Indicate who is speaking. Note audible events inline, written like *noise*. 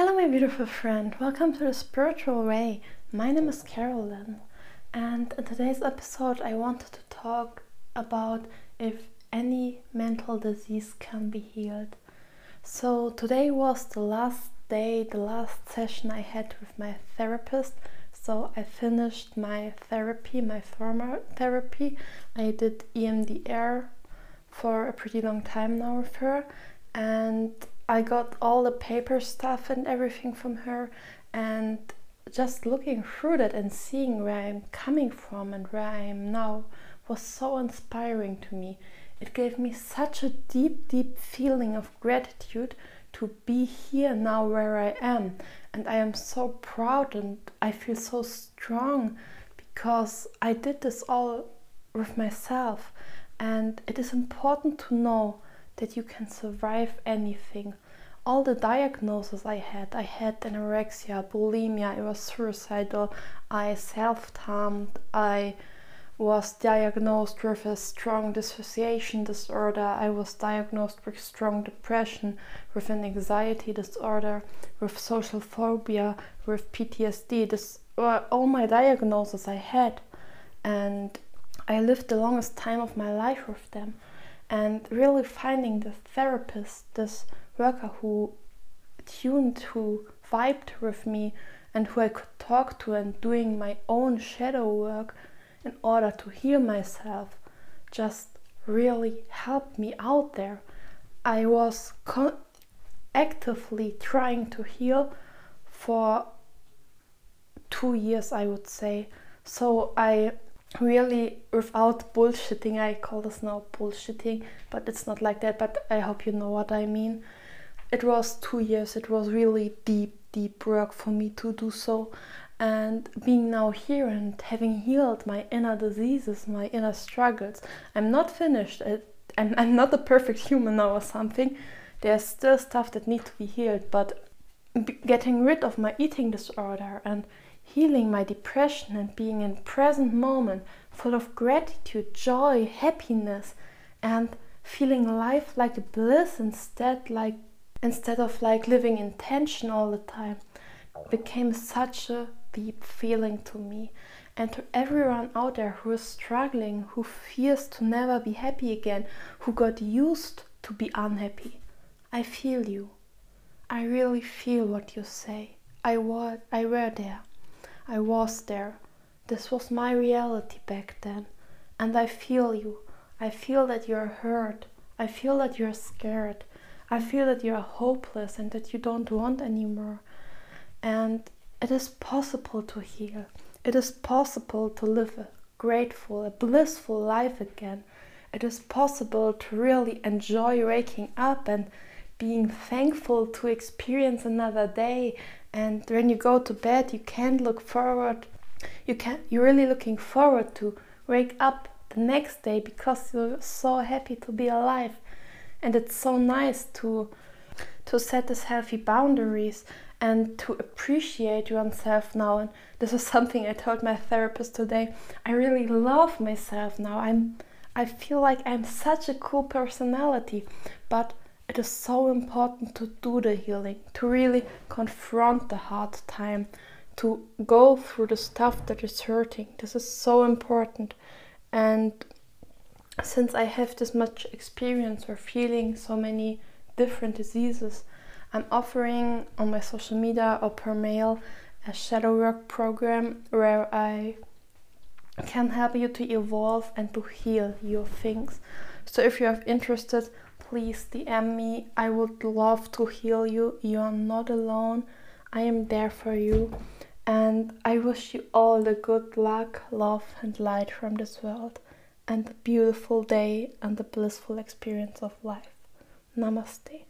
Speaker 1: Hello, my beautiful friend. Welcome to the Spiritual Way. My name is Carolyn, and in today's episode, I wanted to talk about if any mental disease can be healed. So, today was the last day, the last session I had with my therapist. So, I finished my therapy, my former therapy. I did EMDR for a pretty long time now with her, and I got all the paper stuff and everything from her, and just looking through that and seeing where I'm coming from and where I am now was so inspiring to me. It gave me such a deep, deep feeling of gratitude to be here now where I am. And I am so proud and I feel so strong because I did this all with myself. And it is important to know that you can survive anything. All the diagnoses I had, I had anorexia, bulimia, I was suicidal, I self harmed, I was diagnosed with a strong dissociation disorder, I was diagnosed with strong depression, with an anxiety disorder, with social phobia, with PTSD. This were all my diagnoses I had, and I lived the longest time of my life with them and really finding the therapist, this worker who tuned, who vibed with me, and who I could talk to, and doing my own shadow work in order to heal myself, just really helped me out there. I was actively trying to heal for two years, I would say. So I really without bullshitting i call this now bullshitting but it's not like that but i hope you know what i mean. It was two years it was really deep deep work for me to do so. And being now here and having healed my inner diseases my inner struggles i'm not finished I'm, I'm not a perfect human now or something. There's still stuff that needs to be healed but getting rid of my eating disorder and healing my depression and being in present moment full of gratitude, joy, happiness and feeling life like a bliss instead like instead of like living in tension all the time became such a deep feeling to me. And to everyone out there who is struggling who fears to never be happy again who got used to be unhappy i feel you. I really feel what you say. I was i were there I was there. This was my reality back then. And I feel you. I feel that you're hurt. I feel that you're scared. I feel that you're hopeless and that you don't want anymore. And it is possible to heal. It is possible to live a grateful, a blissful life again. It is possible to really enjoy waking up and being thankful to experience another day. And when you go to bed you can't look forward you can you're really looking forward to wake up the next day because you're so happy to be alive. And it's so nice to to set these healthy boundaries and to appreciate yourself now. And this is *laughs* something i told my therapist today. I really love myself now. I'm i feel like i'm such a cool personality but it is so important to do the healing, to really confront the hard time, to go through the stuff that is hurting. This is so important. And since I have this much experience or feeling so many different diseases, I'm offering on my social media or per mail a shadow work program where I can help you to evolve and to heal your things. So if you are interested, please DM me. I would love to heal you. You are not alone. I am there for you. And I wish you all the good luck, love, and light from this world, and a beautiful day and a blissful experience of life. Namaste.